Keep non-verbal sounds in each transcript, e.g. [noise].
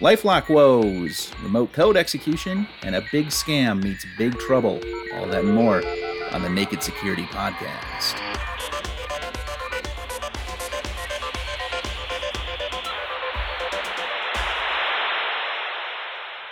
Lifelock woes, remote code execution, and a big scam meets big trouble. All that and more on the Naked Security Podcast.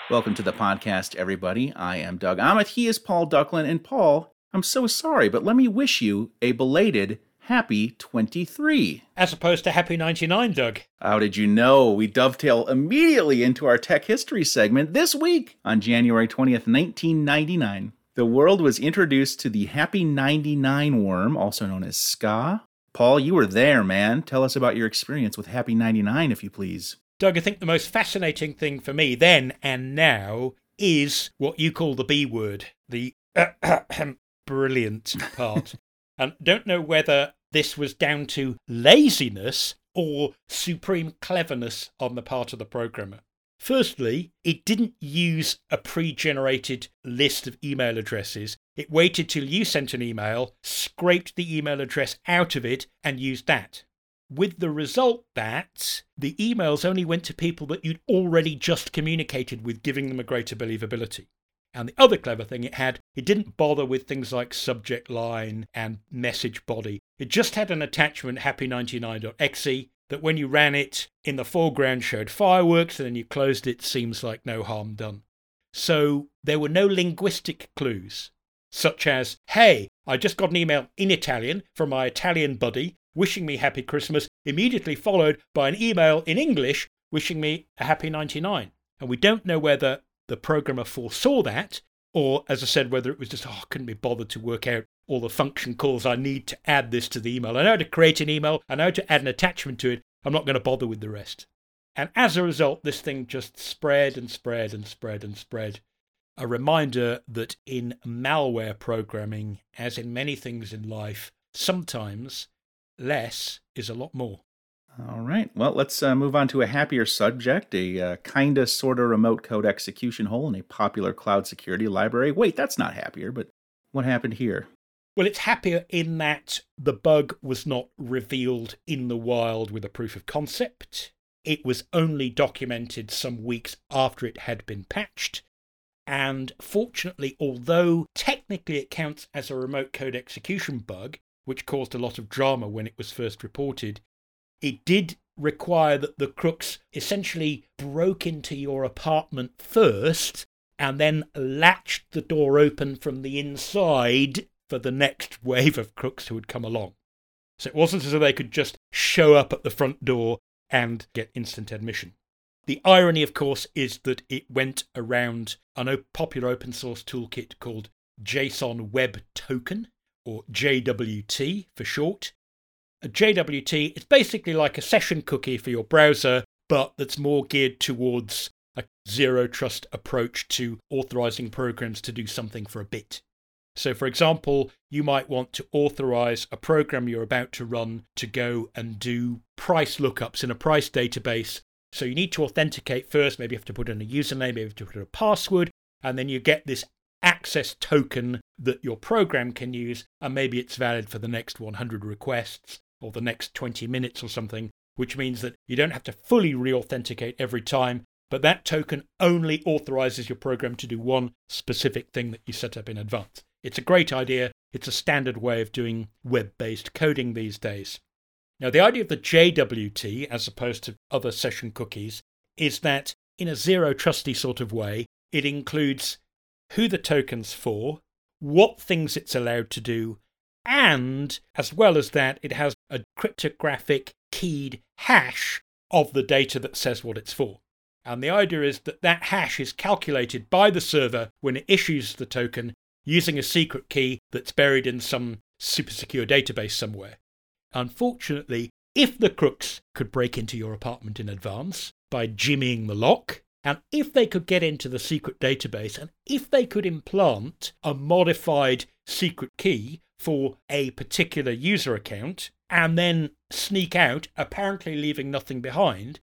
Welcome to the podcast, everybody. I am Doug Aamoth. He is Paul Ducklin. And Paul, I'm so sorry, but let me wish you a belated Happy 23. As opposed to Happy 99, Doug. How did you know? We dovetail immediately into our tech history segment this week on January 20th, 1999. The world was introduced to the Happy 99 worm, also known as Ska. Paul, you were there, man. Tell us about your experience with Happy 99, if you please. Doug, I think the most fascinating thing for me then and now is what you call the B word, the [coughs] brilliant part. [laughs] and don't know whether this was down to laziness or supreme cleverness on the part of the programmer. Firstly, it didn't use a pre generated list of email addresses. It waited till you sent an email, scraped the email address out of it, and used that. With the result that the emails only went to people that you'd already just communicated with, giving them a greater believability. And the other clever thing it had, it didn't bother with things like subject line and message body. It just had an attachment, happy99.exe, that when you ran it in the foreground showed fireworks and then you closed it, seems like no harm done. So there were no linguistic clues, such as, hey, I just got an email in Italian from my Italian buddy wishing me happy Christmas, immediately followed by an email in English wishing me a happy 99. And we don't know whether the programmer foresaw that, or as I said, whether it was just, oh, I couldn't be bothered to work out all the function calls I need to add this to the email. I know how to create an email, I know how to add an attachment to it. I'm not going to bother with the rest. And as a result, this thing just spread and spread and spread and spread. A reminder that in malware programming, as in many things in life, sometimes less is a lot more. All right. Well, let's uh, move on to a happier subject a uh, kinda sorta remote code execution hole in a popular cloud security library. Wait, that's not happier, but what happened here? Well, it's happier in that the bug was not revealed in the wild with a proof of concept. It was only documented some weeks after it had been patched. And fortunately, although technically it counts as a remote code execution bug, which caused a lot of drama when it was first reported, it did require that the crooks essentially broke into your apartment first and then latched the door open from the inside for the next wave of crooks who would come along. So it wasn't as though they could just show up at the front door and get instant admission. The irony, of course, is that it went around a popular open source toolkit called JSON Web Token, or JWT for short, a JWT is basically like a session cookie for your browser, but that's more geared towards a zero trust approach to authorizing programs to do something for a bit. So, for example, you might want to authorize a program you're about to run to go and do price lookups in a price database. So, you need to authenticate first. Maybe you have to put in a username, maybe you have to put in a password, and then you get this access token that your program can use, and maybe it's valid for the next 100 requests or the next 20 minutes or something, which means that you don't have to fully re authenticate every time, but that token only authorizes your program to do one specific thing that you set up in advance. It's a great idea. It's a standard way of doing web based coding these days. Now, the idea of the JWT, as opposed to other session cookies, is that in a zero trusty sort of way, it includes who the token's for, what things it's allowed to do, and as well as that, it has a cryptographic keyed hash of the data that says what it's for. And the idea is that that hash is calculated by the server when it issues the token using a secret key that's buried in some super secure database somewhere. Unfortunately, if the crooks could break into your apartment in advance by jimmying the lock, and if they could get into the secret database, and if they could implant a modified secret key for a particular user account and then sneak out, apparently leaving nothing behind,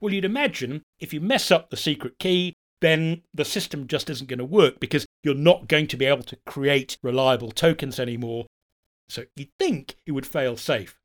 well, you'd imagine if you mess up the secret key, then the system just isn't going to work because you're not going to be able to create reliable tokens anymore. So you'd think it would fail safe.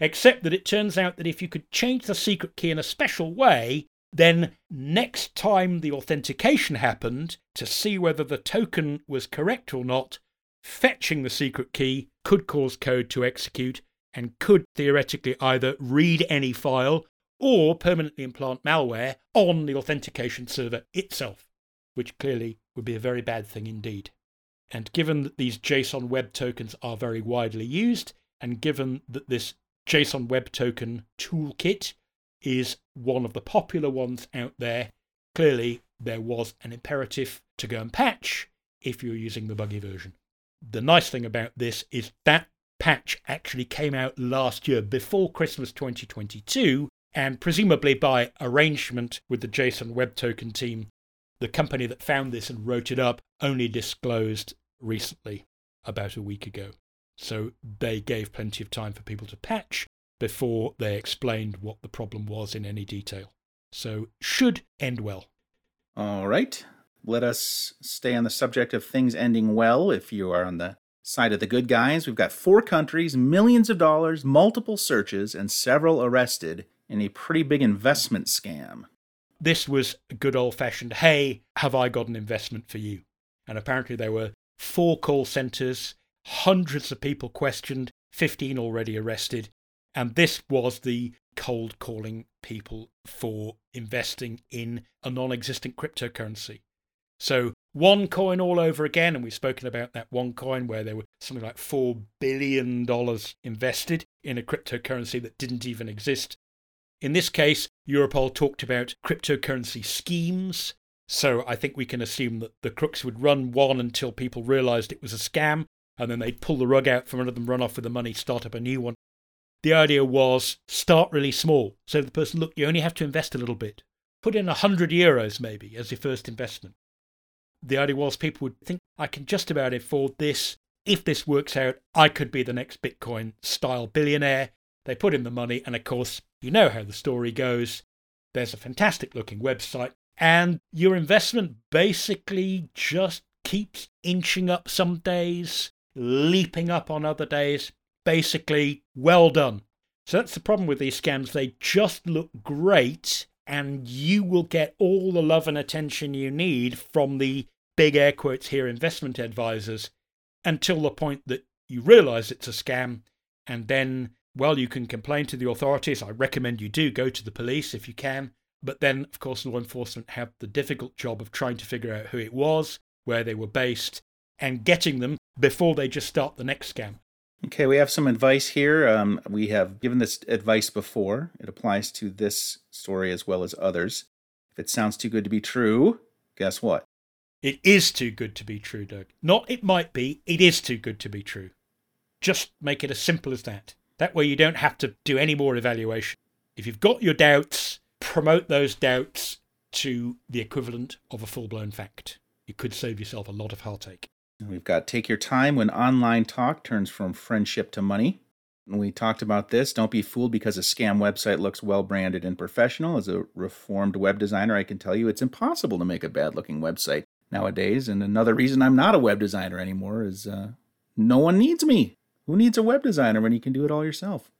Except that it turns out that if you could change the secret key in a special way, Then, next time the authentication happened, to see whether the token was correct or not, fetching the secret key could cause code to execute and could theoretically either read any file or permanently implant malware on the authentication server itself, which clearly would be a very bad thing indeed. And given that these JSON Web Tokens are very widely used, and given that this JSON Web Token toolkit is one of the popular ones out there, clearly there was an imperative to go and patch if you're using the buggy version. The nice thing about this is that patch actually came out last year before Christmas 2022, and presumably by arrangement with the JSON Web Token team, the company that found this and wrote it up only disclosed recently, about a week ago. So they gave plenty of time for people to patch before they explained what the problem was in any detail. So should end well. All right. Let us stay on the subject of things ending well if you are on the side of the good guys. We've got four countries, millions of dollars, multiple searches, and several arrested in a pretty big investment scam. This was good old fashioned, hey, have I got an investment for you? And apparently there were four call centers, hundreds of people questioned, 15 already arrested. And this was the cold calling people for investing in a non existent cryptocurrency. So, OneCoin all over again, and we've spoken about that OneCoin where there were something like $4 billion invested in a cryptocurrency that didn't even exist. In this case, Europol talked about cryptocurrency schemes. So I think we can assume that the crooks would run one until people realized it was a scam, and then they'd pull the rug out from under them, run off with the money, start up a new one. The idea was start really small. So the person, look, you only have to invest a little bit. Put in a hundred euros maybe as your first investment. The idea was people would think, I can just about afford this. If this works out, I could be the next Bitcoin style billionaire. They put in the money, and of course, you know how the story goes. There's a fantastic looking website, and your investment basically just keeps inching up some days, leaping up on other days. Basically, well done. So that's the problem with these scams. They just look great, and you will get all the love and attention you need from the big air quotes here investment advisors until the point that you realize it's a scam, and then well, you can complain to the authorities. I recommend you do go to the police if you can. But then, of course, law enforcement have the difficult job of trying to figure out who it was, where they were based, and getting them before they just start the next scam. Okay, we have some advice here. Um, we have given this advice before. It applies to this story as well as others. If it sounds too good to be true, guess what? It is too good to be true, Doug. Not it might be, it is too good to be true. Just make it as simple as that. That way you don't have to do any more evaluation. If you've got your doubts, promote those doubts to the equivalent of a full blown fact. You could save yourself a lot of heartache. We've got take your time when online talk turns from friendship to money. We talked about this. Don't be fooled because a scam website looks well branded and professional. As a reformed web designer, I can tell you it's impossible to make a bad looking website nowadays. And another reason I'm not a web designer anymore is uh, no one needs me. Who needs a web designer when you can do it all yourself?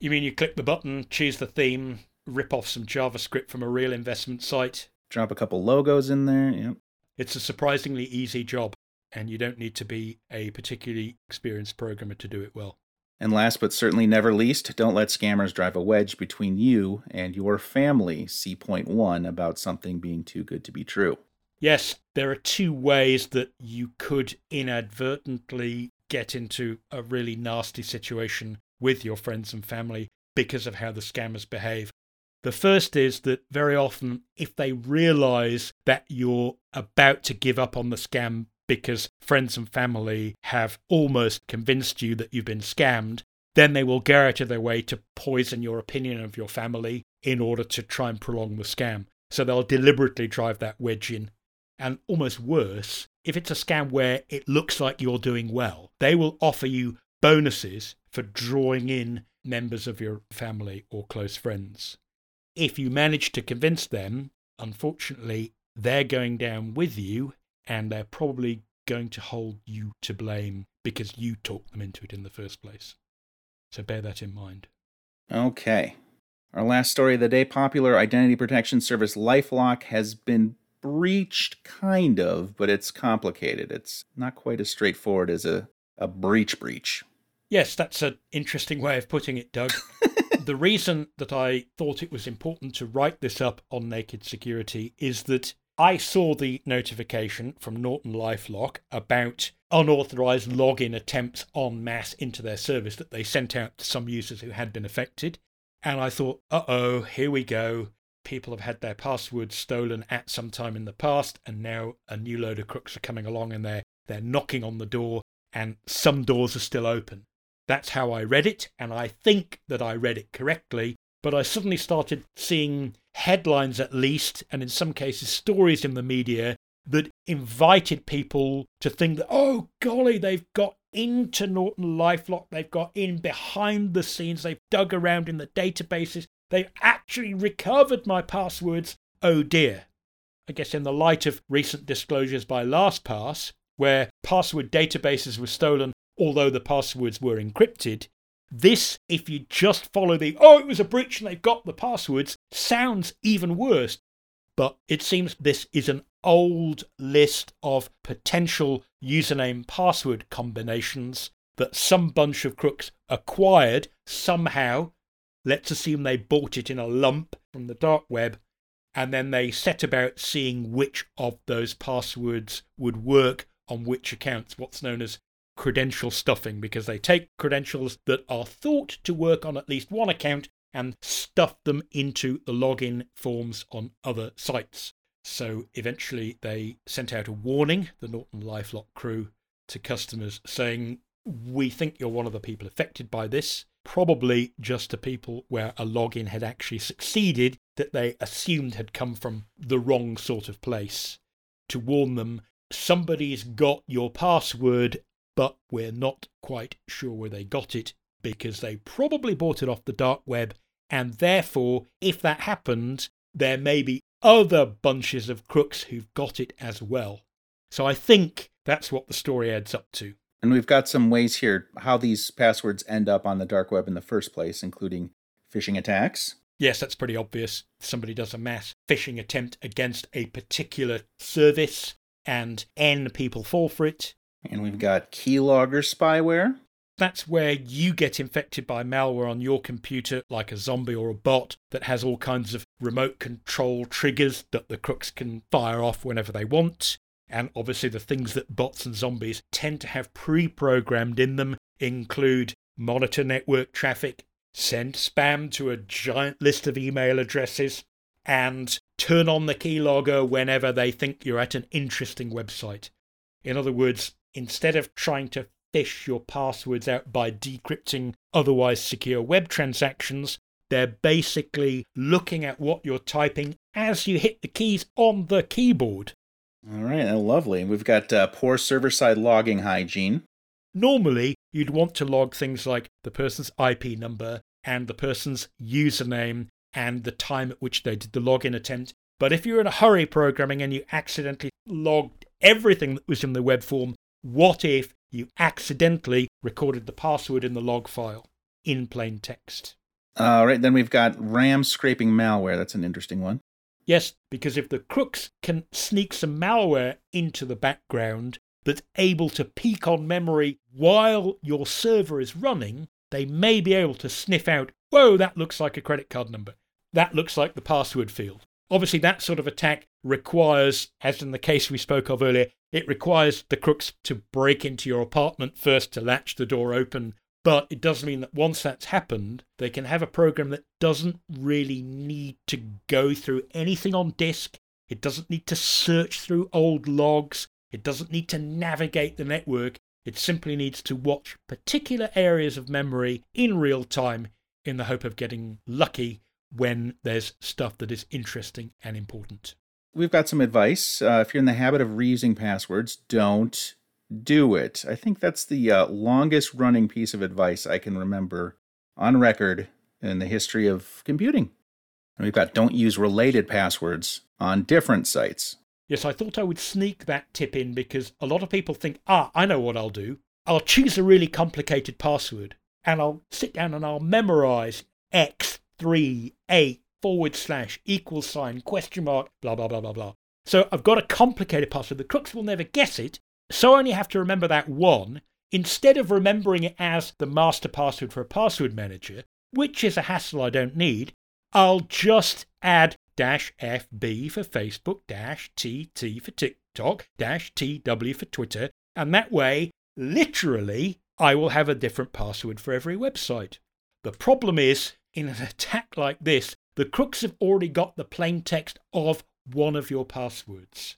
You mean you click the button, choose the theme, rip off some JavaScript from a real investment site? Drop a couple logos in there. Yep. It's a surprisingly easy job, and you don't need to be a particularly experienced programmer to do it well. And last but certainly never least, don't let scammers drive a wedge between you and your family. See point one about something being too good to be true. Yes, there are two ways that you could inadvertently get into a really nasty situation with your friends and family because of how the scammers behave. The first is that very often, if they realize that you're about to give up on the scam because friends and family have almost convinced you that you've been scammed, then they will go out of their way to poison your opinion of your family in order to try and prolong the scam. So they'll deliberately drive that wedge in. And almost worse, if it's a scam where it looks like you're doing well, they will offer you bonuses for drawing in members of your family or close friends. If you manage to convince them, unfortunately, they're going down with you and they're probably going to hold you to blame because you talked them into it in the first place. So bear that in mind. Okay. Our last story of the day popular identity protection service Lifelock has been breached, kind of, but it's complicated. It's not quite as straightforward as a, a breach breach. Yes, that's an interesting way of putting it, Doug. [laughs] the reason that I thought it was important to write this up on Naked Security is that I saw the notification from Norton Lifelock about unauthorized login attempts en masse into their service that they sent out to some users who had been affected. And I thought, uh oh, here we go. People have had their passwords stolen at some time in the past, and now a new load of crooks are coming along and they're, they're knocking on the door, and some doors are still open. That's how I read it, and I think that I read it correctly. But I suddenly started seeing headlines, at least, and in some cases, stories in the media that invited people to think that, oh, golly, they've got into Norton Lifelock, they've got in behind the scenes, they've dug around in the databases, they've actually recovered my passwords. Oh dear. I guess in the light of recent disclosures by LastPass, where password databases were stolen although the passwords were encrypted. This, if you just follow the, oh, it was a breach and they've got the passwords, sounds even worse. But it seems this is an old list of potential username password combinations that some bunch of crooks acquired somehow. Let's assume they bought it in a lump from the dark web, and then they set about seeing which of those passwords would work on which accounts, what's known as credential stuffing because they take credentials that are thought to work on at least one account and stuff them into the login forms on other sites. So eventually they sent out a warning, the Norton Lifelock crew, to customers saying, We think you're one of the people affected by this. Probably just to people where a login had actually succeeded that they assumed had come from the wrong sort of place. To warn them, somebody's got your password but we're not quite sure where they got it because they probably bought it off the dark web. And therefore, if that happened, there may be other bunches of crooks who've got it as well. So I think that's what the story adds up to. And we've got some ways here how these passwords end up on the dark web in the first place, including phishing attacks. Yes, that's pretty obvious. Somebody does a mass phishing attempt against a particular service and N people fall for it. And we've got keylogger spyware. That's where you get infected by malware on your computer, like a zombie or a bot that has all kinds of remote control triggers that the crooks can fire off whenever they want. And obviously, the things that bots and zombies tend to have pre programmed in them include monitor network traffic, send spam to a giant list of email addresses, and turn on the keylogger whenever they think you're at an interesting website. In other words, instead of trying to fish your passwords out by decrypting otherwise secure web transactions, they're basically looking at what you're typing as you hit the keys on the keyboard. All right, lovely. We've got uh, poor server side logging hygiene. Normally, you'd want to log things like the person's IP number and the person's username and the time at which they did the login attempt. But if you're in a hurry programming and you accidentally logged everything that was in the web form what if you accidentally recorded the password in the log file in plain text? All right, then we've got RAM scraping malware. That's an interesting one. Yes, because if the crooks can sneak some malware into the background that's able to peek on memory while your server is running, they may be able to sniff out, whoa, that looks like a credit card number. That looks like the password field. Obviously, that sort of attack requires, as in the case we spoke of earlier, it requires the crooks to break into your apartment first to latch the door open. But it does mean that once that's happened, they can have a program that doesn't really need to go through anything on disk. It doesn't need to search through old logs. It doesn't need to navigate the network. It simply needs to watch particular areas of memory in real time in the hope of getting lucky when there's stuff that is interesting and important. We've got some advice. Uh, if you're in the habit of reusing passwords, don't do it. I think that's the uh, longest running piece of advice I can remember on record in the history of computing. And we've got don't use related passwords on different sites. Yes, I thought I would sneak that tip in because a lot of people think, ah, I know what I'll do. I'll choose a really complicated password and I'll sit down and I'll memorize X three eight forward slash equal sign question mark blah blah blah blah blah. So I've got a complicated password. The crooks will never guess it, so I only have to remember that one instead of remembering it as the master password for a password manager, which is a hassle I don't need. I'll just add dash FB for Facebook, dash TT for TikTok, dash TW for Twitter, and that way, literally, I will have a different password for every website. The problem is, in an [laughs] attack like this, the crooks have already got the plain text of one of your passwords.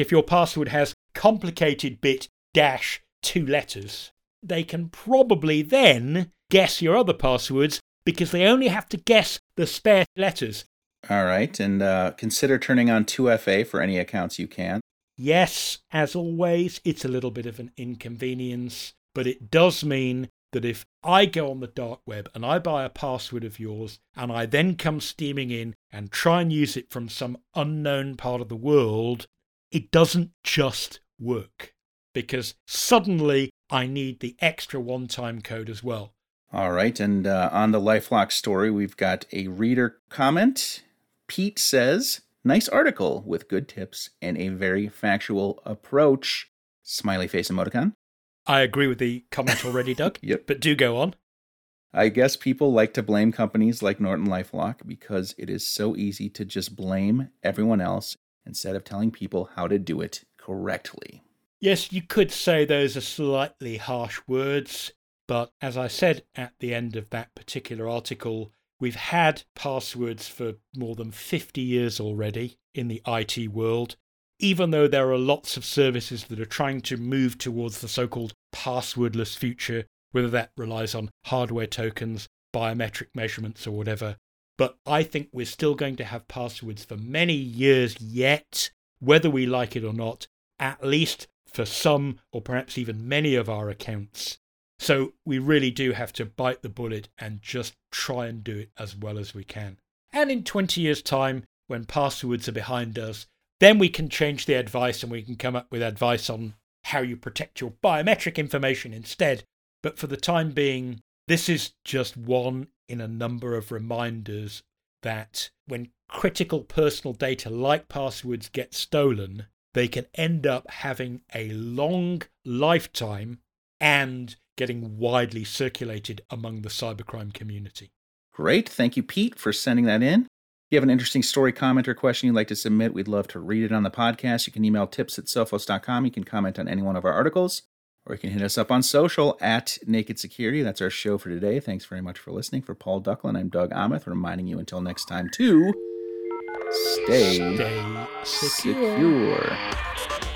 If your password has complicated bit dash two letters, they can probably then guess your other passwords because they only have to guess the spare letters. All right, and uh, consider turning on 2FA for any accounts you can. Yes, as always, it's a little bit of an inconvenience, but it does mean that if I go on the dark web and I buy a password of yours and I then come steaming in and try and use it from some unknown part of the world, it doesn't just work because suddenly I need the extra one time code as well. All right, and uh, on the Lifelock story, we've got a reader comment. Pete says, Nice article with good tips and a very factual approach. Smiley face emoticon. I agree with the comment already, Doug. [laughs] yep. But do go on. I guess people like to blame companies like Norton Lifelock because it is so easy to just blame everyone else instead of telling people how to do it correctly. Yes, you could say those are slightly harsh words, but as I said at the end of that particular article, we've had passwords for more than 50 years already in the IT world, even though there are lots of services that are trying to move towards the so called passwordless future, whether that relies on hardware tokens, biometric measurements, or whatever. But I think we're still going to have passwords for many years yet, whether we like it or not, at least for some or perhaps even many of our accounts. So we really do have to bite the bullet and just try and do it as well as we can. And in 20 years' time, when passwords are behind us, then we can change the advice and we can come up with advice on how you protect your biometric information instead. But for the time being, this is just one in a number of reminders that when critical personal data like passwords get stolen, they can end up having a long lifetime and getting widely circulated among the cybercrime community. Great. Thank you, Pete, for sending that in. If you have an interesting story, comment, or question you'd like to submit, we'd love to read it on the podcast. You can email tips at sophos.com. You can comment on any one of our articles, or you can hit us up on social at Naked Security. That's our show for today. Thanks very much for listening. For Paul Ducklin, I'm Doug Aamoth, reminding you until next time to stay, stay secure. secure.